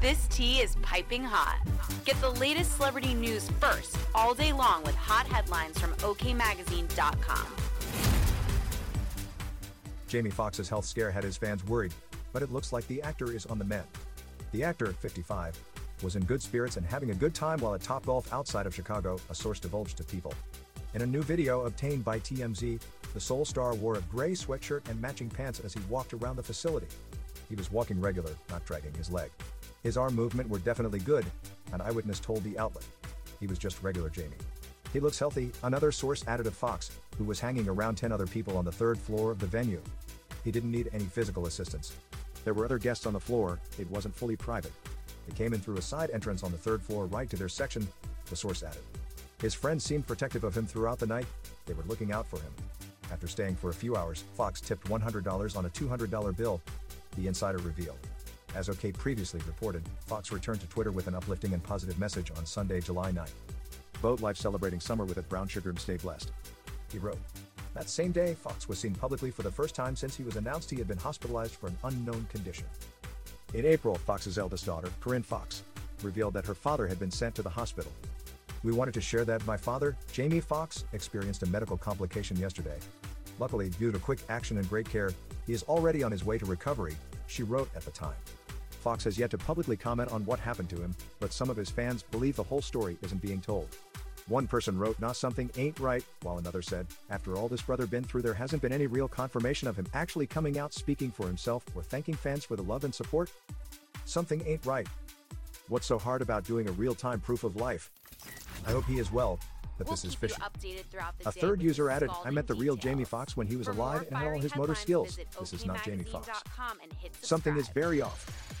This tea is piping hot. Get the latest celebrity news first all day long with hot headlines from OKMagazine.com. Jamie Foxx's health scare had his fans worried, but it looks like the actor is on the mend. The actor, 55, was in good spirits and having a good time while at Topgolf outside of Chicago, a source divulged to People. In a new video obtained by TMZ, the Soul Star wore a gray sweatshirt and matching pants as he walked around the facility. He was walking regular, not dragging his leg. His arm movement were definitely good, an eyewitness told the outlet. He was just regular Jamie. He looks healthy, another source added of Foxx, who was hanging around 10 other people on the third floor of the venue. He didn't need any physical assistance. There were other guests on the floor, it wasn't fully private. They came in through a side entrance on the third floor right to their section, the source added. His friends seemed protective of him throughout the night, they were looking out for him. After staying for a few hours, Foxx tipped $100 on a $200 bill, the insider revealed. As OK previously reported, Foxx returned to Twitter with an uplifting and positive message on Sunday, July 9. Boat life celebrating summer with it brown sugar stay blessed. He wrote. That same day, Foxx was seen publicly for the first time since he was announced he had been hospitalized for an unknown condition. In April, Foxx's eldest daughter, Corinne Foxx, revealed that her father had been sent to the hospital. We wanted to share that my father, Jamie Foxx, experienced a medical complication yesterday. Luckily, due to quick action and great care, he is already on his way to recovery, she wrote at the time. Foxx has yet to publicly comment on what happened to him, but some of his fans believe the whole story isn't being told. One person wrote, Nah, something ain't right, while another said, After all this brother been through, there hasn't been any real confirmation of him actually coming out speaking for himself or thanking fans for the love and support. Something ain't right. What's so hard about doing a real time proof of life? I hope he is well, but We'll this is fishy. updated throughout the A third user added, I met the real Jamie details. Foxx when he was For alive and had all his motor skills. This is not Jamie Foxx. OKMagazine.com and hit Something is very off.